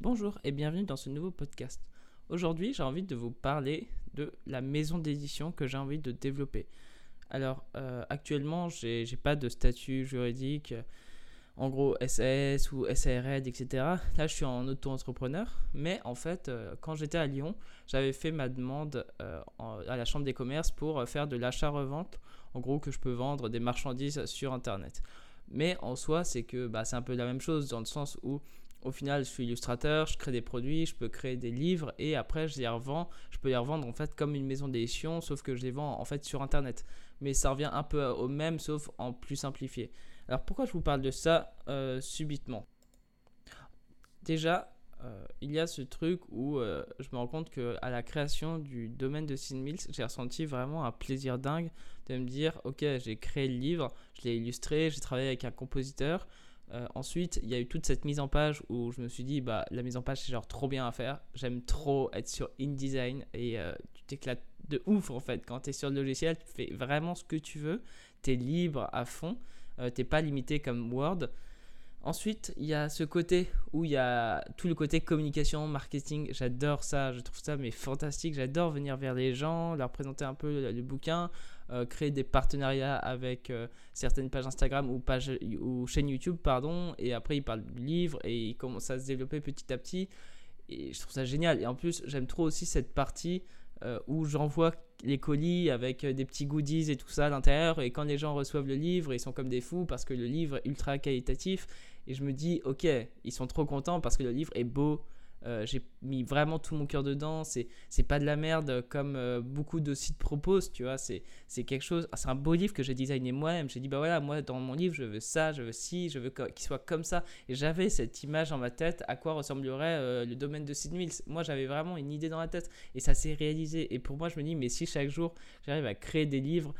Bonjour et bienvenue dans ce nouveau podcast. Aujourd'hui, j'ai envie de vous parler de la maison d'édition que j'ai envie de développer. Alors, euh, actuellement, j'ai pas de statut juridique, en gros SAS ou SARL, etc. Là, je suis en auto-entrepreneur, mais en fait, euh, quand j'étais à Lyon, j'avais fait ma demande euh, à la Chambre des commerces pour faire de l'achat-revente, en gros, que je peux vendre des marchandises sur Internet. Mais en soi, c'est que bah, c'est un peu la même chose dans le sens où au final, je suis illustrateur, je crée des produits, je peux créer des livres et après je les revends. Je peux les revendre en fait comme une maison d'édition, sauf que je les vends en fait sur internet. Mais ça revient un peu au même, sauf en plus simplifié. Alors pourquoi je vous parle de ça euh, subitement? Déjà, euh, il y a ce truc où euh, je me rends compte que à la création du domaine de Mills, j'ai ressenti vraiment un plaisir dingue de me dire ok, j'ai créé le livre, je l'ai illustré, j'ai travaillé avec un compositeur. Euh, ensuite, il y a eu toute cette mise en page où je me suis dit, bah, la mise en page, c'est genre trop bien à faire. J'aime trop être sur InDesign et euh, tu t'éclates de ouf en fait. Quand tu es sur le logiciel, tu fais vraiment ce que tu veux. Tu es libre à fond. Euh, tu n'es pas limité comme Word. Ensuite, il y a ce côté où il y a tout le côté communication, marketing. J'adore ça, je trouve ça mais fantastique. J'adore venir vers les gens, leur présenter un peu le, bouquin, euh, créer des partenariats avec euh, certaines pages Instagram ou, pages, ou chaînes YouTube, pardon. Et après, ils parlent du livre et ils commencent à se développer petit à petit. Et je trouve ça génial. Et en plus, j'aime trop aussi cette partie euh, où j'envoie les colis avec des petits goodies et tout ça à l'intérieur. Et quand les gens reçoivent le livre, ils sont comme des fous parce que le livre est ultra qualitatif. Et je me dis, ok, ils sont trop contents parce que le livre est beau. Euh, j'ai mis vraiment tout mon cœur dedans. C'est, c'est pas de la merde comme euh, beaucoup de sites proposent, tu vois. C'est, c'est quelque chose. c'est un beau livre que j'ai designé moi-même. J'ai dit, bah voilà, moi dans mon livre, je veux ça, je veux ci, je veux qu'il soit comme ça. Et j'avais cette image en ma tête à quoi ressemblerait euh, le domaine de Sid Mills. Moi, j'avais vraiment une idée dans la tête et ça s'est réalisé. Et pour moi, je me dis, mais si chaque jour j'arrive à créer des livres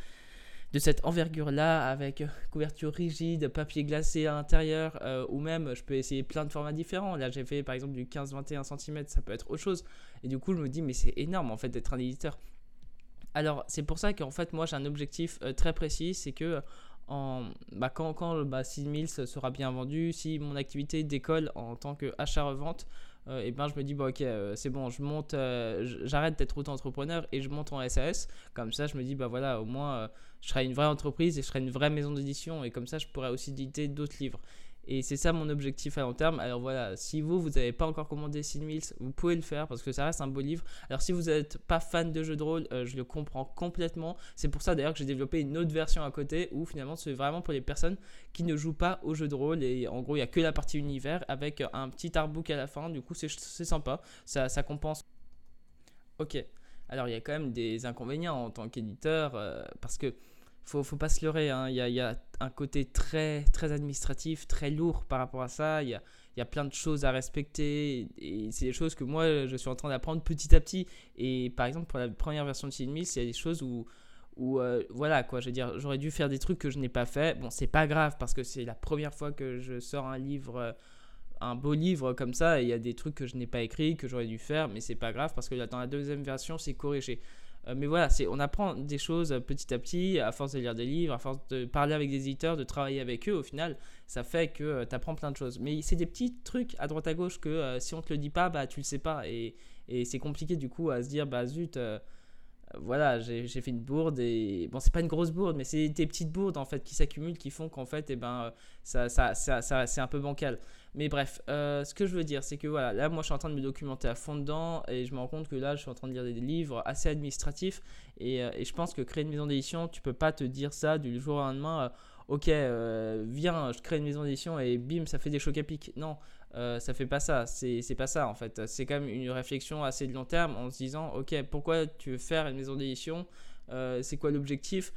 de cette envergure-là, avec couverture rigide, papier glacé à l'intérieur, euh, ou même je peux essayer plein de formats différents. Là, j'ai fait par exemple du 15-21 cm, ça peut être autre chose. Et du coup, je me dis, mais c'est énorme en fait d'être un éditeur. Alors, c'est pour ça qu'en fait, moi, j'ai un objectif euh, très précis, c'est que en, bah, quand, quand bah, 6000 sera bien vendu, si mon activité décolle en tant qu'achat-revente, euh, et ben je me dis bon ok euh, c'est bon je monte euh, j'arrête d'être auto-entrepreneur et je monte en SAS comme ça je me dis bah voilà au moins je serai une vraie entreprise et je serai une vraie maison d'édition et comme ça je pourrai aussi éditer d'autres livres et c'est ça mon objectif à long terme. Alors voilà, si vous, vous n'avez pas encore commandé Sin Mills, vous pouvez le faire parce que ça reste un beau livre. Alors si vous n'êtes pas fan de jeux de rôle, euh, je le comprends complètement. C'est pour ça d'ailleurs que j'ai développé une autre version à côté où finalement c'est vraiment pour les personnes qui ne jouent pas aux jeux de rôle. Et en gros, il n'y a que la partie univers avec un petit artbook à la fin. Du coup, c'est sympa. Ça, ça compense. Ok. Alors il y a quand même des inconvénients en tant qu'éditeur euh, parce que faut, faut pas se leurrer. Hein. Il, y a, un côté très, très administratif, très lourd par rapport à ça. Il y a, plein de choses à respecter. Et c'est des choses que moi, je suis en train d'apprendre petit à petit. Et par exemple, pour la première version de Sid Mills, il y a des choses où. euh, voilà quoi, je veux j'aurais dû faire des trucs que je n'ai pas fait. Bon, c'est pas grave parce que c'est la première fois que je sors un livre, euh, un beau livre comme ça. Il y a des trucs que je n'ai pas écrits, que j'aurais dû faire, mais c'est pas grave parce que dans la deuxième version, c'est corrigé. Euh, mais voilà, on apprend des choses petit à petit, à force de lire des livres, à force de parler avec des éditeurs, de travailler avec eux, au final, ça fait que euh, tu apprends plein de choses. Mais c'est des petits trucs à droite à gauche que euh, si on te le dit pas, bah tu le sais pas. Et, et c'est compliqué du coup à se dire, bah zut, voilà, j'ai, fait une bourde et bon, c'est pas une grosse bourde, mais c'est des petites bourdes en fait qui s'accumulent qui font qu'en fait, et eh ben, ça, ça, ça, ça c'est un peu bancal. Mais bref, euh, ce que je veux dire, c'est que voilà, là, moi, je suis en train de me documenter à fond dedans et je me rends compte que là, je suis en train de lire des livres assez administratifs et, euh, et je pense que créer une maison d'édition, tu peux pas te dire ça du jour au lendemain. Euh, ok, viens, je crée une maison d'édition et bim, ça fait des chocs à. Non, ça fait pas ça. C'est pas ça en fait. C'est quand même une réflexion assez de long terme en se disant, ok, pourquoi tu veux faire une maison d'édition C'est quoi l'objectif?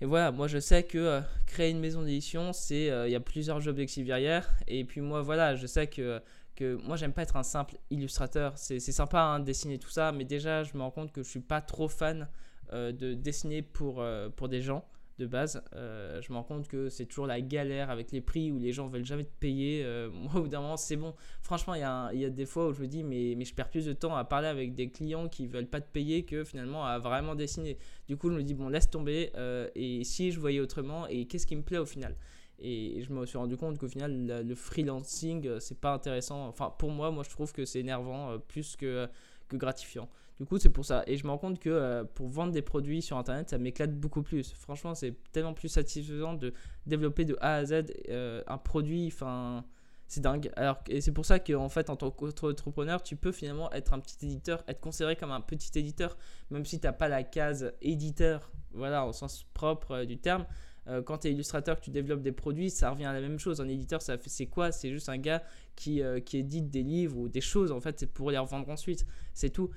Et voilà, moi je sais que euh, créer une maison d'édition, c'est euh, il y a plusieurs objectifs derrière. Et puis moi voilà, je sais que, que moi j'aime pas être un simple illustrateur. C'est sympa hein, de dessiner tout ça, mais déjà je me rends compte que je suis pas trop fan euh, de dessiner pour, pour des gens de base. Euh, je me rends compte que c'est toujours la galère avec les prix où les gens veulent jamais te payer. Euh, moi, au bout d'un moment, c'est bon. Franchement, il y, a des fois où je me dis, mais, je perds plus de temps à parler avec des clients qui veulent pas te payer que finalement à vraiment dessiner. Du coup, je me dis, bon, laisse tomber. Euh, et si je voyais autrement, et qu'est-ce qui me plaît au final? Et, je me suis rendu compte qu'au final, le freelancing, c'est pas intéressant. Enfin, pour moi, moi, je trouve que c'est énervant plus que gratifiant. Du coup, c'est pour ça. Et je me rends compte que pour vendre des produits sur Internet, ça m'éclate beaucoup plus. Franchement, c'est tellement plus satisfaisant de développer de A à Z un produit. Enfin, c'est dingue. Alors, et c'est pour ça qu'en fait, en tant qu'entrepreneur, tu peux finalement être un petit éditeur, être considéré comme un petit éditeur, même si tu n'as pas la case éditeur, voilà, au sens propre euh, du terme. Euh, quand tu es illustrateur, que tu développes des produits, ça revient à la même chose. Un éditeur, c'est quoi? C'est juste un gars qui, euh, qui édite des livres ou des choses, en fait, pour les revendre ensuite. C'est tout.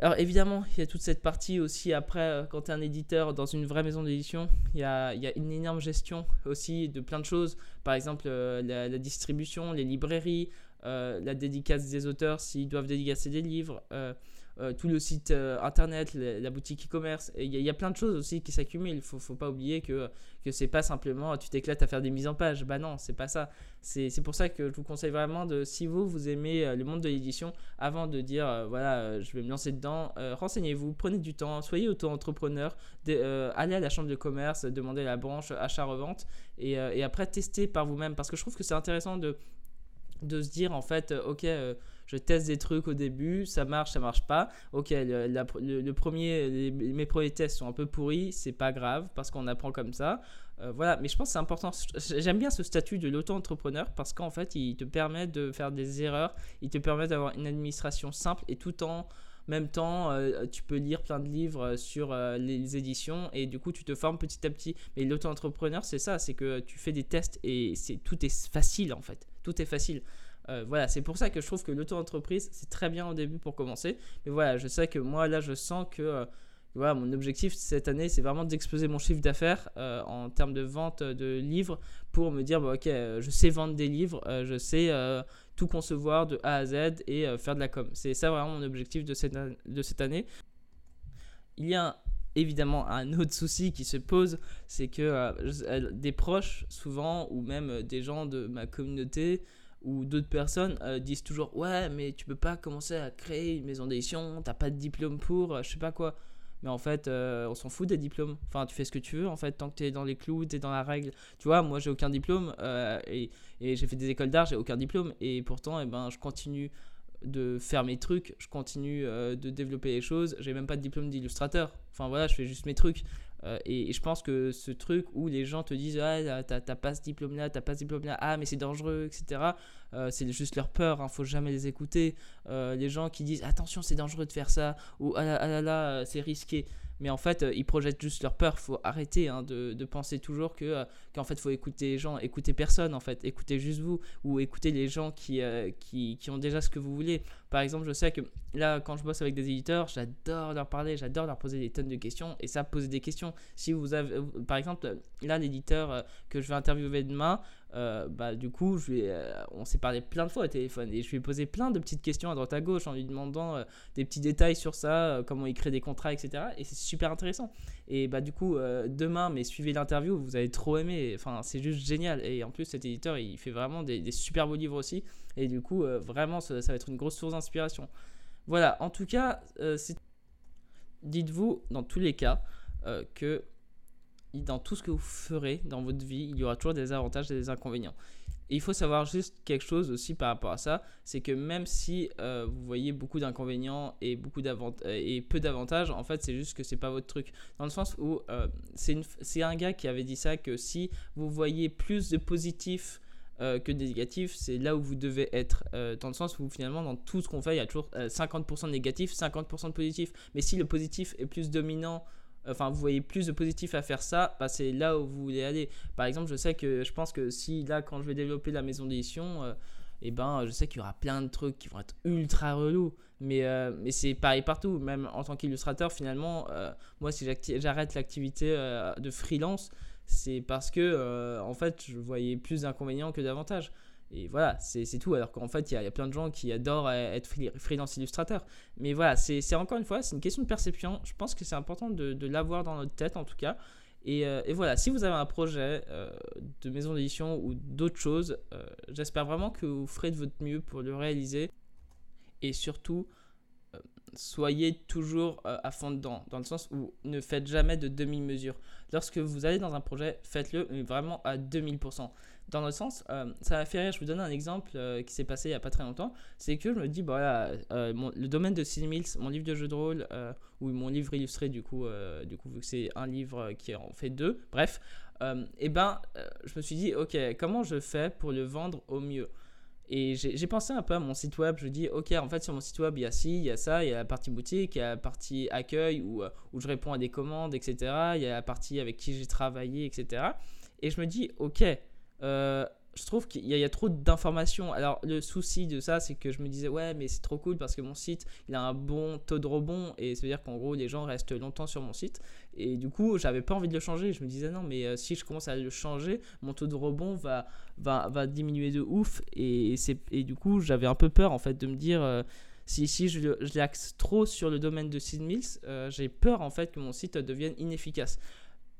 Alors évidemment, il y a toute cette partie aussi après, euh, quand tu es un éditeur dans une vraie maison d'édition, il y a, une énorme gestion aussi de plein de choses. Par exemple, euh, la, distribution, les librairies, euh, la dédicace des auteurs s'ils doivent dédicacer des livres, tout le site euh, internet, la, boutique e-commerce. Il y, a plein de choses aussi qui s'accumulent. Il faut, faut pas oublier que, que c'est pas simplement tu t'éclates à faire des mises en page. Bah non, c'est pas ça. C'est pour ça que je vous conseille vraiment de, si vous, vous aimez euh, le monde de l'édition, avant de dire voilà, je vais me lancer dedans, renseignez-vous, prenez du temps, soyez auto-entrepreneur, allez à la chambre de commerce, demandez la branche achat-revente et, et, après testez par vous-même. Parce que je trouve que c'est intéressant de, de se dire en fait, ok je teste des trucs au début, ça marche, ça marche pas. Ok, le, premier, mes premiers tests sont un peu pourris, c'est pas grave parce qu'on apprend comme ça. Euh, voilà, mais je pense que c'est important. J'aime bien ce statut de l'auto-entrepreneur parce qu'en fait, il te permet de faire des erreurs, il te permet d'avoir une administration simple et tout en même temps, euh, tu peux lire plein de livres sur euh, les éditions et du coup, tu te formes petit à petit. Mais l'auto-entrepreneur, c'est ça, c'est que tu fais des tests et c'est tout est facile en fait. Tout est facile. Euh, voilà, c'est pour ça que je trouve que l'auto-entreprise, c'est très bien au début pour commencer. Mais voilà, je sais que moi, là, je sens que euh, voilà, mon objectif cette année, c'est vraiment d'exploser mon chiffre d'affaires euh, en termes de vente de livres pour me dire, ok, je sais vendre des livres, je sais tout concevoir de A à Z et faire de la com. C'est ça vraiment mon objectif de cette, de cette année. Il y a évidemment un autre souci qui se pose, c'est que des proches, souvent, ou même des gens de ma communauté, ou d'autres personnes euh, disent toujours ouais mais tu peux pas commencer à créer une maison d'édition t'as pas de diplôme pour euh, je sais pas quoi. Mais en fait euh, on s'en fout des diplômes. Enfin tu fais ce que tu veux en fait tant que tu es dans les clous tu es dans la règle. Tu vois moi j'ai aucun diplôme et, j'ai fait des écoles d'art j'ai aucun diplôme. Et pourtant eh ben je continue de faire mes trucs je continue de développer les choses. J'ai même pas de diplôme d'illustrateur. Enfin voilà je fais juste mes trucs euh, et, je pense que ce truc où les gens te disent ah t'as pas ce diplôme là t'as pas ce diplôme là ah mais c'est dangereux etc euh, c'est juste leur peur hein, faut jamais les écouter. Euh, les gens qui disent attention c'est dangereux de faire ça ou ah là ah là, là c'est risqué mais en fait ils projettent juste leur peur faut arrêter hein, de, de, penser toujours que qu'en fait faut écouter les gens écouter personne en fait écouter juste vous ou écouter les gens qui, qui, qui ont déjà ce que vous voulez par exemple, je sais que là, quand je bosse avec des éditeurs, j'adore leur parler, j'adore leur poser des tonnes de questions. Et ça, poser des questions. Si vous avez, euh, par exemple, là, l'éditeur euh, que je vais interviewer demain, euh, bah, du coup, je vais, on s'est parlé plein de fois au téléphone et je lui ai posé plein de petites questions à droite à gauche en lui demandant des petits détails sur ça, comment il crée des contrats, etc. Et c'est super intéressant. Et bah, du coup, demain, mais suivez l'interview, vous allez trop aimer. Enfin, c'est juste génial. Et en plus, cet éditeur, il fait vraiment des, super beaux livres aussi. Et du coup, euh, vraiment, ça, va être une grosse source d'inspiration. Voilà, en tout cas, euh, dites-vous dans tous les cas euh, que dans tout ce que vous ferez dans votre vie, il y aura toujours des avantages et des inconvénients. Et il faut savoir juste quelque chose aussi par rapport à ça, c'est que même si vous voyez beaucoup d'inconvénients et beaucoup et peu d'avantages, en fait c'est juste que c'est pas votre truc. Dans le sens où c'est un gars qui avait dit ça que si vous voyez plus de positifs euh, que négatif, c'est là où vous devez être. Euh, dans le sens où finalement, dans tout ce qu'on fait, il y a toujours 50% euh, de négatif, 50% de positif. Mais si le positif est plus dominant, enfin, vous voyez plus de positif à faire ça, bah, c'est là où vous voulez aller. Par exemple, je sais que je pense que si là, quand je vais développer la maison d'édition, et eh ben, je sais qu'il y aura plein de trucs qui vont être ultra relous. Mais, mais c'est pareil partout. Même en tant qu'illustrateur, finalement, moi, si j'arrête l'activité de freelance, c'est parce que euh, en fait je voyais plus d'inconvénients que d'avantages. Et voilà, c'est tout. Alors qu'en fait, il y, a plein de gens qui adorent être freelance illustrateur. Mais voilà, c'est encore une fois, c'est une question de perception. Je pense que c'est important de, l'avoir dans notre tête en tout cas. Et, euh, voilà, si vous avez un projet euh, de maison d'édition ou d'autres choses, j'espère vraiment que vous ferez de votre mieux pour le réaliser. Et surtout, soyez toujours à fond dedans, dans le sens où ne faites jamais de demi-mesure. Lorsque vous allez dans un projet, faites-le vraiment à 2000% dans le sens, euh, ça va faire rire. Je vous donne un exemple euh, qui s'est passé il n'y a pas très longtemps. C'est que je me dis, voilà, euh, le domaine de 6000, mon livre de jeu de rôle, ou mon livre illustré, du coup, du coup vu que c'est un livre qui en fait deux, bref, et eh ben, je me suis dit, ok, comment je fais pour le vendre au mieux? Et j'ai pensé un peu à mon site web. Je dis, ok, en fait, sur mon site web, il y a ci, il y a ça, il y a la partie boutique, il y a la partie accueil où, où je réponds à des commandes, etc. Il y a la partie avec qui j'ai travaillé, etc. Et je me dis, ok, euh, je trouve qu'il y, a trop d'informations. Alors le souci de ça, c'est que je me disais ouais, mais c'est trop cool parce que mon site, il a un bon taux de rebond et ça veut dire qu'en gros les gens restent longtemps sur mon site. Et du coup, j'avais pas envie de le changer. Je me disais non, mais euh, si je commence à le changer, mon taux de rebond va diminuer de ouf. Et, du coup, j'avais un peu peur en fait de me dire euh, si, je, l'axe trop sur le domaine de Sid Mills, j'ai peur en fait que mon site devienne inefficace.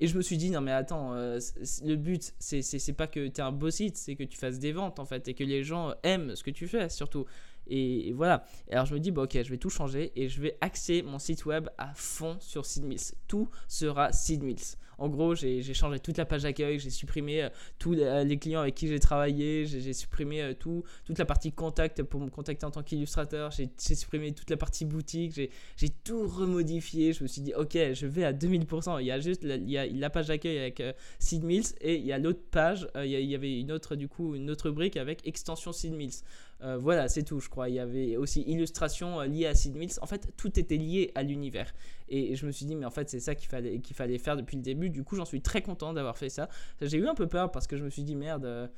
Et je me suis dit, non mais attends, euh, le but, c'est pas que tu aies un beau site, c'est que tu fasses des ventes en fait, et que les gens aiment ce que tu fais surtout. Et, voilà. Et alors je me dis, bah, ok, je vais tout changer et je vais axer mon site web à fond sur SeedMills. Tout sera SeedMills. En gros, j'ai changé toute la page d'accueil, j'ai supprimé euh, tous euh, les clients avec qui j'ai travaillé, j'ai supprimé euh, tout, toute la partie contact pour me contacter en tant qu'illustrateur, j'ai supprimé toute la partie boutique, j'ai tout remodifié. Je me suis dit, ok, je vais à 2000%. Il y a juste la, il y a la page d'accueil avec SeedMills et il y a l'autre page, il y, avait une autre, du coup, une autre brique avec extension SeedMills. Euh, voilà, c'est tout, je crois. Il y avait aussi illustration euh, liée à Sid Mills. En fait, tout était lié à l'univers. Et je me suis dit, mais en fait, c'est ça qu'il fallait, fallait faire depuis le début. Du coup, j'en suis très content d'avoir fait ça. J'ai eu un peu peur parce que je me suis dit, merde.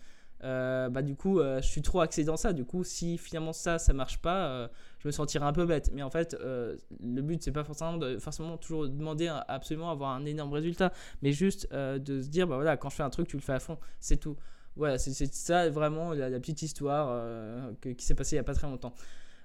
Euh, bah du coup je suis trop axé dans ça du coup si finalement ça ça marche pas je me sentirais un peu bête mais en fait le but c'est pas forcément de forcément toujours demander à absolument avoir un énorme résultat mais juste de se dire bah voilà quand je fais un truc tu le fais à fond c'est tout voilà, c'est ça vraiment la, petite histoire euh, qui s'est passée il n'y a pas très longtemps.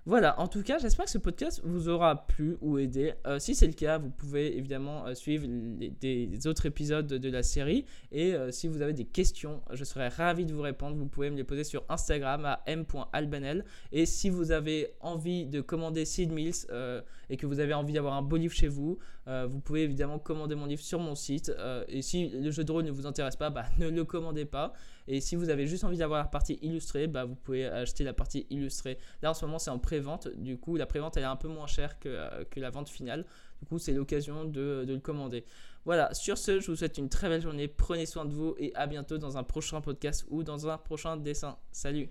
Voilà, en tout cas, j'espère que ce podcast vous aura plu ou aidé. Euh, si c'est le cas, vous pouvez évidemment euh, suivre les, autres épisodes de, la série. Et si vous avez des questions, je serais ravi de vous répondre. Vous pouvez me les poser sur Instagram à m.albanel. Et si vous avez envie de commander Seed Mills et que vous avez envie d'avoir un beau livre chez vous, vous pouvez évidemment commander mon livre sur mon site. et si le jeu de rôle ne vous intéresse pas, bah, ne le commandez pas. Et si vous avez juste envie d'avoir la partie illustrée, bah, vous pouvez acheter la partie illustrée. Là, en ce moment, c'est en pré-vente. Du coup, la pré-vente, elle est un peu moins chère que, euh, que la vente finale. Du coup, c'est l'occasion de, de, le commander. Voilà, sur ce, je vous souhaite une très belle journée. Prenez soin de vous et à bientôt dans un prochain podcast ou dans un prochain dessin. Salut